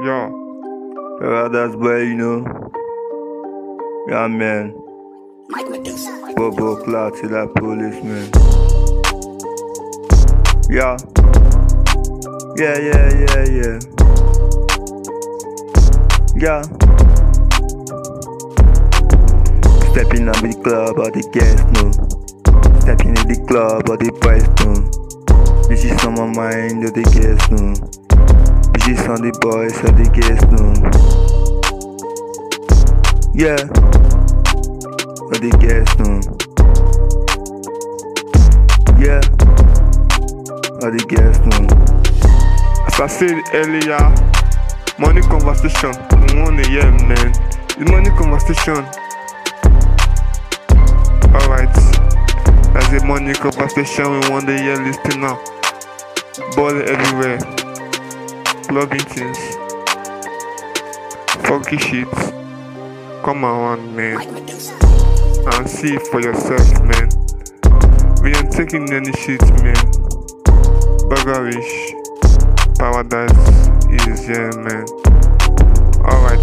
Yeah. Yeah, that's boy, you know. Yeah, man. Bobo Clark to that policeman. Yeah. Yeah, yeah, yeah, yeah. Yeah. Stepping on the club or the guest no. Stepping in the club or the boys no. This is on my mind or the guest no. This is on the boys or the guest room. Yeah. Or the guest room. Yeah. Or the guest room. As I said earlier, money conversation. Want to hear, man. It's money conversation. Alright. That's a money conversation. We want the hear listen now. Ball everywhere. Clubbing things. Funky shit. Come around, man. And see for yourself, man. We ain't taking any shit, man. Buggerish. Paradise is here, man. Alright.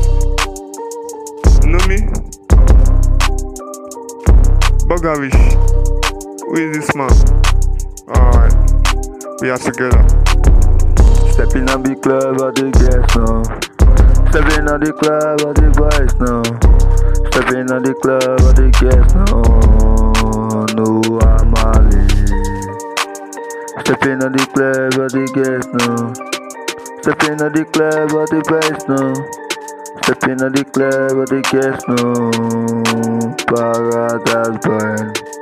Know me? Buggerish. Who is this man? Alright. We are together. Stepping on the club or the guest no. Stepping on the club or the boys no. Stepping on the club or the guest no. No I'm Ali. Stepping on the club or the guest no. Stepping on the club or the boys no. Stepping on the club or the guest no. Paradise burn.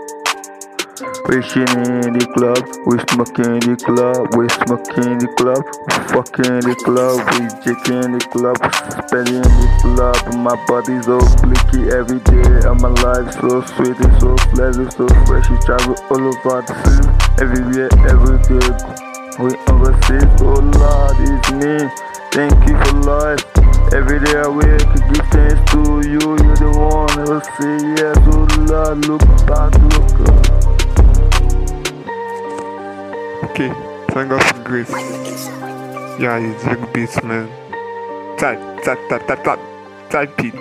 We shitting in the club, we smoking in the club, we smoking in the club, fucking in the club, we jicking in the club, spending in the club. My body's so blicky every day, and my life so sweet, it's so pleasant, so fresh. You travel all over the city, everywhere, every day. We overseas, oh Lord, it's me. Thank you for life. Every day I wake, give thanks to you. You're the one will say yes, oh Lord. Look back, look Okay, thank God for grace. Yeah, you drink beats, man. Type, type, type, type, type, type it.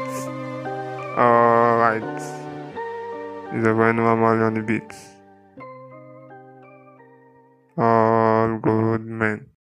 Alright. It's a brand normally on the beats. All good, man.